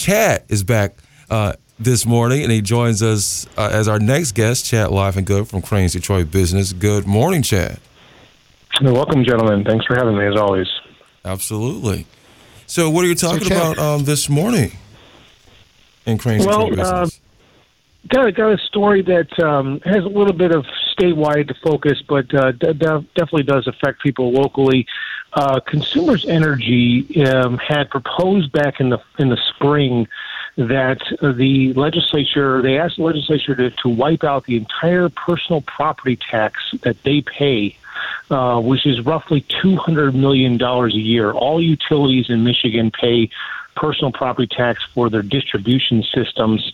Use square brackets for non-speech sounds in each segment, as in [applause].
Chad is back uh, this morning, and he joins us uh, as our next guest, Chad Good from Crain's Detroit Business. Good morning, Chad. Welcome, gentlemen. Thanks for having me, as always. Absolutely. So, what are you talking so about um, this morning in Crain's well, Detroit Business? Got got a story that um, has a little bit of statewide focus, but uh, d- definitely does affect people locally. Uh, Consumers Energy um, had proposed back in the in the spring that the legislature they asked the legislature to, to wipe out the entire personal property tax that they pay. Uh, which is roughly $200 million a year. All utilities in Michigan pay personal property tax for their distribution systems.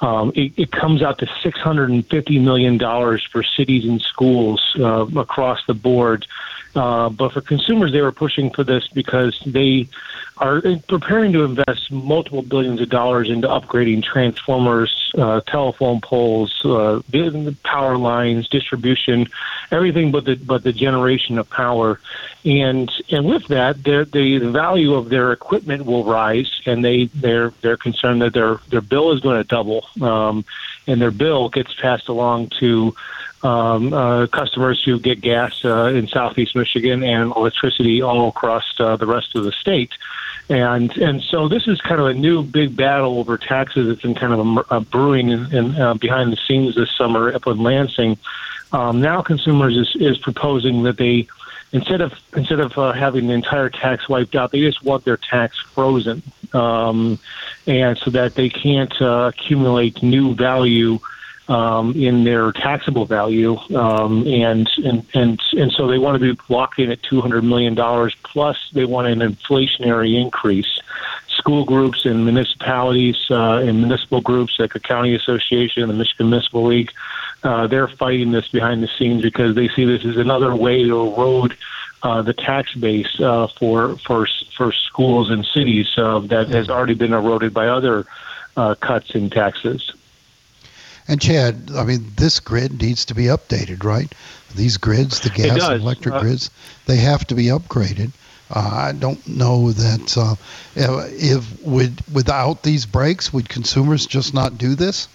Um, it, it, comes out to $650 million for cities and schools uh, across the board. Uh, but for consumers, they were pushing for this because they are preparing to invest multiple billions of dollars into upgrading transformers, uh, telephone poles, uh, power lines, distribution, everything but the but the generation of power, and and with that, the the value of their equipment will rise, and they they're they're concerned that their their bill is going to double, um, and their bill gets passed along to um, uh, customers who get gas uh, in southeast Michigan and electricity all across uh, the rest of the state. And and so this is kind of a new big battle over taxes that's been kind of a, a brewing in, in, uh, behind the scenes this summer up in Lansing. Um, now, consumers is, is proposing that they instead of instead of uh, having the entire tax wiped out, they just want their tax frozen, um, and so that they can't uh, accumulate new value um, in their taxable value, um, and, and and and so they want to be locked in at two hundred million dollars. Plus, they want an inflationary increase. School groups and municipalities uh, and municipal groups like the County Association the Michigan Municipal League, uh, they're fighting this behind the scenes because they see this as another way to erode uh, the tax base uh, for for for schools and cities uh, that has already been eroded by other uh, cuts in taxes. And Chad, I mean, this grid needs to be updated, right? These grids, the gas and electric uh, grids, they have to be upgraded. Uh, I don't know that uh, if would without these breaks, would consumers just not do this?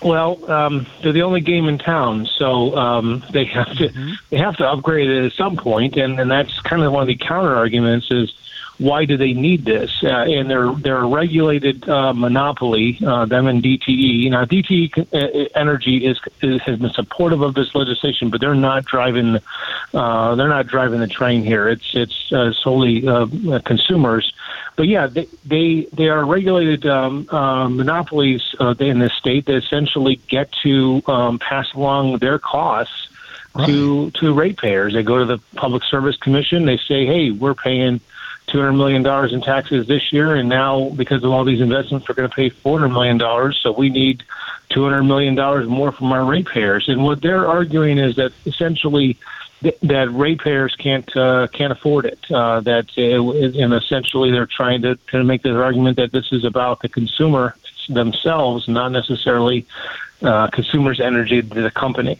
Well, um, they're the only game in town, so um, they have to mm-hmm. they have to upgrade it at some point, and, and that's kind of one of the counter arguments is why do they need this? Uh, and they're they're a regulated uh, monopoly. Uh, them and DTE. Now DTE uh, Energy is, is, has been supportive of this legislation, but they're not driving. Uh, they're not driving the train here. It's it's uh, solely uh, consumers. But yeah, they they, they are regulated um, monopolies in this state that essentially get to um, pass along their costs. Right. To to ratepayers, they go to the Public Service Commission. They say, "Hey, we're paying $200 million in taxes this year, and now because of all these investments, we're going to pay $400 million. So we need $200 million more from our ratepayers. And what they're arguing is that essentially th- that ratepayers can't uh, can't afford it. Uh, that uh, and essentially they're trying to, make the argument that this is about the consumer themselves, not necessarily uh, consumers' energy to the company.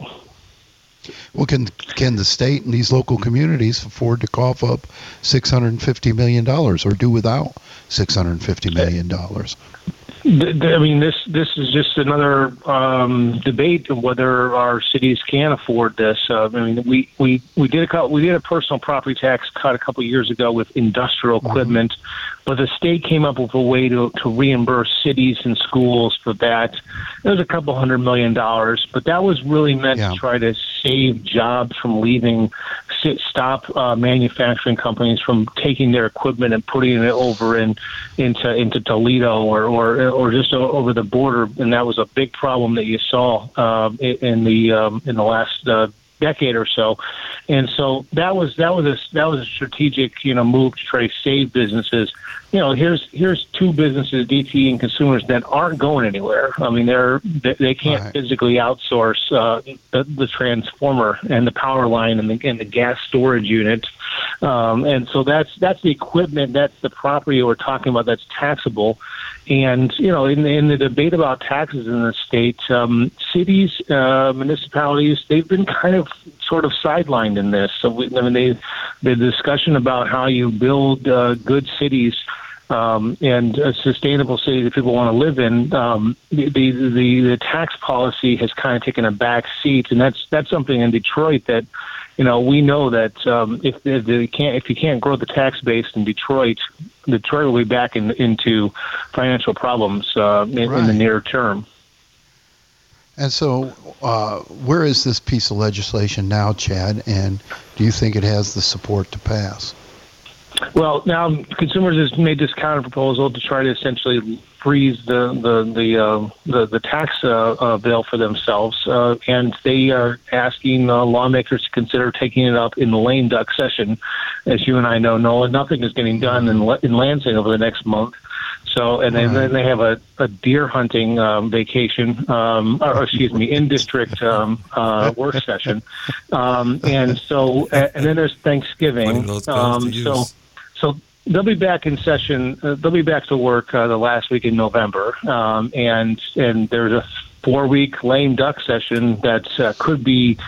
Well, can can the state and these local communities afford to cough up six hundred and fifty million dollars, or do without six hundred and fifty million dollars? I mean, this this is just another um, debate of whether our cities can afford this. Uh, I mean, we, we, we did a we did a personal property tax cut a couple of years ago with industrial mm-hmm. equipment, but the state came up with a way to to reimburse cities and schools for that. It was a couple hundred million dollars, but that was really meant yeah. to try to save jobs from leaving, stop uh, manufacturing companies from taking their equipment and putting it over in into into Toledo or or or just over the border, and that was a big problem that you saw uh, in the um, in the last uh, decade or so. And so that was that was a that was a strategic you know move to try to save businesses. You know, here's here's two businesses, DT and consumers, that aren't going anywhere. I mean, they're they, they can't right. physically outsource uh, the, the transformer and the power line and the, and the gas storage unit. Um, and so that's that's the equipment, that's the property we're talking about that's taxable. And you know, in the, in the debate about taxes in the state, um, cities, uh, municipalities, they've been kind of sort of sidelined in this. So we, I mean, they, the discussion about how you build uh, good cities um, and a sustainable city that people want to live in, um, the, the, the the tax policy has kind of taken a back seat, and that's that's something in Detroit that you know, we know that um, if, if they can't, if you can't grow the tax base in Detroit, Detroit will be back in, into financial problems uh, in, right. in, the near term. And so, uh, where is this piece of legislation now, Chad? And do you think it has the support to pass? Well, now consumers has made this counter proposal to try to essentially freeze the the the uh, the, the, tax uh, uh, bill for themselves, uh, and they are asking uh, lawmakers to consider taking it up in the lame duck session. As you and I know, Nolan, nothing is getting done in in Lansing over the next month. So, and then, then they have a, a deer hunting um, vacation, um, or excuse me, in district um, uh, work session, um, and so, and then there's Thanksgiving. Um, so, so they'll be back in session. Uh, they'll be back to work uh, the last week in November, um, and and there's a four week lame duck session that uh, could be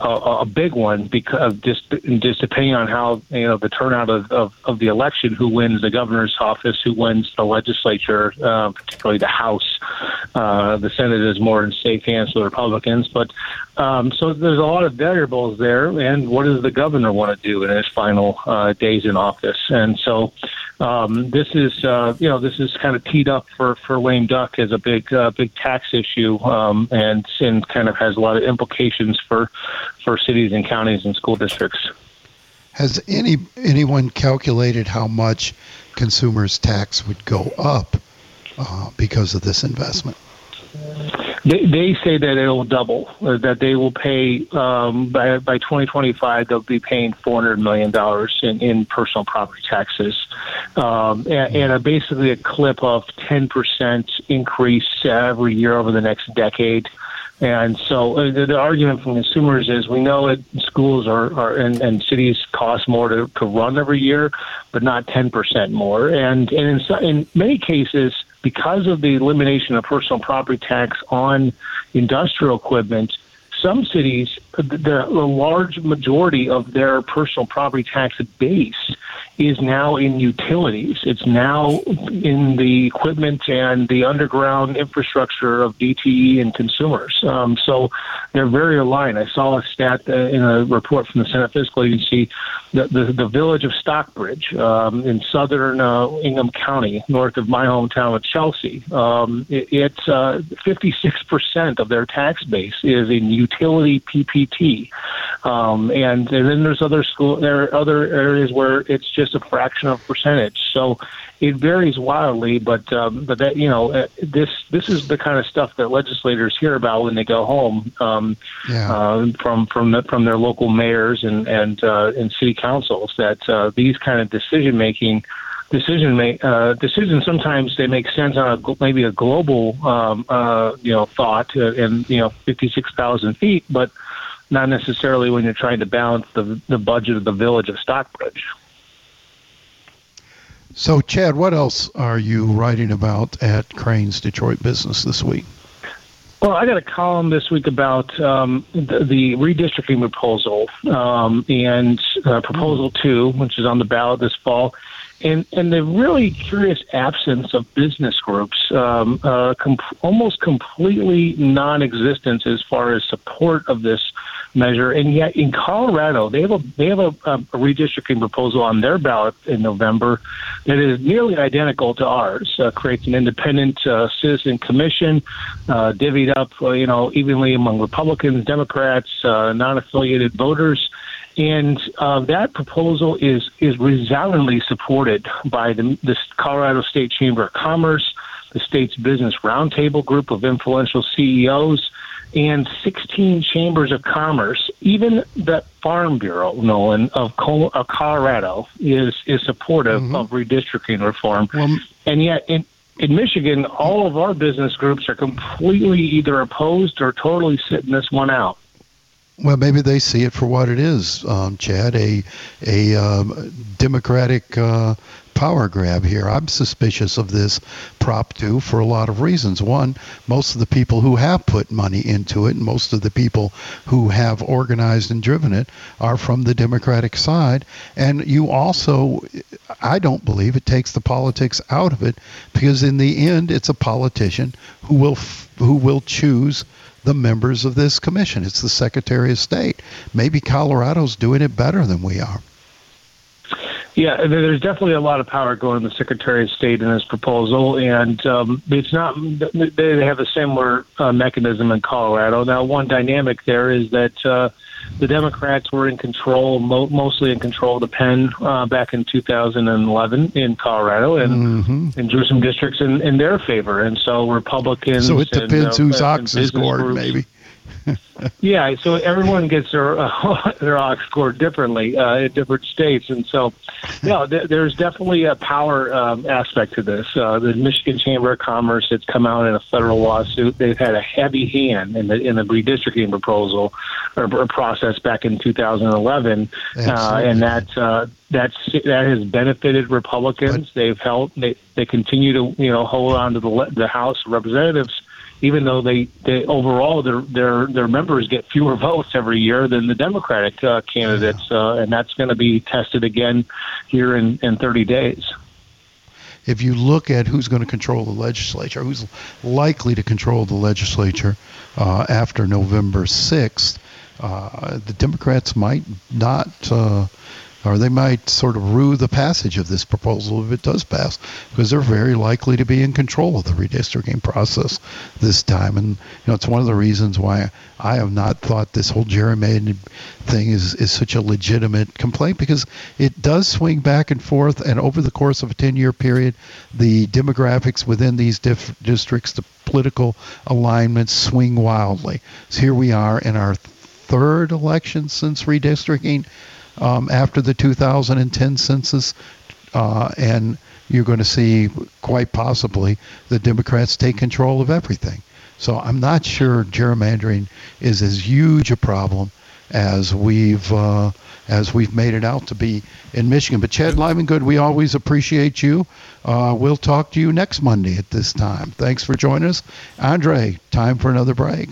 a, a big one because just just depending on how you know the turnout of, of, of the election, who wins the governor's office, who wins the legislature, uh, particularly the House. Uh, the Senate is more in safe hands for the Republicans, but um, so there's a lot of variables there. And what does the governor want to do in his final uh, days in office? And so um, this is uh, you know this is kind of teed up for for lame duck as a big uh, big tax issue, um, and and kind of has a lot of implications for for cities and counties and school districts. Has any anyone calculated how much consumers' tax would go up uh, because of this investment? They, they say that it'll double. Uh, that they will pay um, by by 2025. They'll be paying 400 million dollars in, in personal property taxes, um, and, and a, basically a clip of 10 percent increase every year over the next decade. And so uh, the, the, argument from consumers is we know that schools are, are and, and cities cost more to, to run every year, but not 10% more. And, and in, in many cases, because of the elimination of personal property tax on industrial equipment, some cities, the, the large majority of their personal property tax base is now in utilities. It's now in the equipment and the underground infrastructure of DTE and consumers. Um, so they're very aligned. I saw a stat uh, in a report from the Senate Fiscal Agency that the, the village of Stockbridge um, in southern uh, Ingham County, north of my hometown of Chelsea, um, it, it's uh, 56% of their tax base is in utility PPT. Um, and, and then there's other school, there are other areas where it's just a fraction of percentage. So it varies wildly, but um, but that you know uh, this this is the kind of stuff that legislators hear about when they go home um, yeah. uh, from from the, from their local mayors and and uh, and city councils that uh, these kind of decision making decision make uh, decisions sometimes they make sense on a maybe a global um, uh, you know thought uh, and you know fifty six thousand feet, but not necessarily when you're trying to balance the the budget of the village of Stockbridge. So, Chad, what else are you writing about at Crain's Detroit Business this week? Well, I got a column this week about um, the, the, redistricting proposal um, and uh, proposal two, which is on the ballot this fall, and and the really curious absence of business groups, um, uh, com- almost completely non-existence as far as support of this measure. And yet, in Colorado, they have a they have a, a redistricting proposal on their ballot in November that is nearly identical to ours. Uh, creates an independent uh, citizen commission, uh, divvied up, uh, you know, evenly among Republicans, Democrats, uh, non-affiliated voters. And uh, that proposal is is resoundingly supported by the, the Colorado State Chamber of Commerce, the state's business roundtable group of influential CEOs, and 16 chambers of commerce. Even the Farm Bureau, Nolan of Colorado, is is supportive mm-hmm. of redistricting reform. Well, and yet, in in Michigan, all of our business groups are completely either opposed or totally sitting this one out. Well, maybe they see it for what it is, um, Chad, a a um, democratic uh, power grab here. I'm suspicious of this Prop 2 for a lot of reasons. One, most of the people who have put money into it, and most of the people who have organized and driven it, are from the Democratic side. And you also, I don't believe it takes the politics out of it because in the end, it's a politician who will who will choose the members of this commission. It's the Secretary of State. Maybe Colorado's doing it better than we are. Yeah, there's definitely a lot of power going to the Secretary of State in this proposal, and um, it's not. They have a similar uh, mechanism in Colorado. Now, one dynamic there is that uh, the Democrats were in control, mo- mostly in control of the pen uh, back in 2011 in Colorado, and mm-hmm. and drew some districts in, in their favor. And so Republicans. So it depends and, whose ox is gored, maybe [laughs] yeah, so everyone gets their uh, [laughs] their ox scored differently uh, in different states, and so yeah, th- there's definitely a power um, aspect to this. Uh, the Michigan Chamber of Commerce has come out in a federal lawsuit. They've had a heavy hand in the in the redistricting proposal or, or process back in 2011, uh, and that uh, that's that has benefited Republicans. But, They've held they they continue to you know hold on to the the House of Representatives even though they, they overall their their their members get fewer votes every year than the Democratic uh, candidates, yeah. uh, and that's going to be tested again here in, in 30 days. If you look at who's going to control the legislature, who's likely to control the legislature uh, after November 6th, uh, the Democrats might not uh, or they might sort of rue the passage of this proposal if it does pass, because they're very likely to be in control of the redistricting process this time. And you know, it's one of the reasons why I have not thought this whole gerrymandering thing is is such a legitimate complaint because it does swing back and forth, and over the course of a 10-year period, the demographics within these diff- districts, the political alignments swing wildly. So here we are in our third election since redistricting um, after the 2010 census, uh, and you're going to see quite possibly the Democrats take control of everything. So I'm not sure gerrymandering is as huge a problem as we've uh, as we've made it out to be in Michigan. But Chad Livengood, we always appreciate you. Uh, we'll talk to you next Monday at this time. Thanks for joining us, Andre. Time for another break.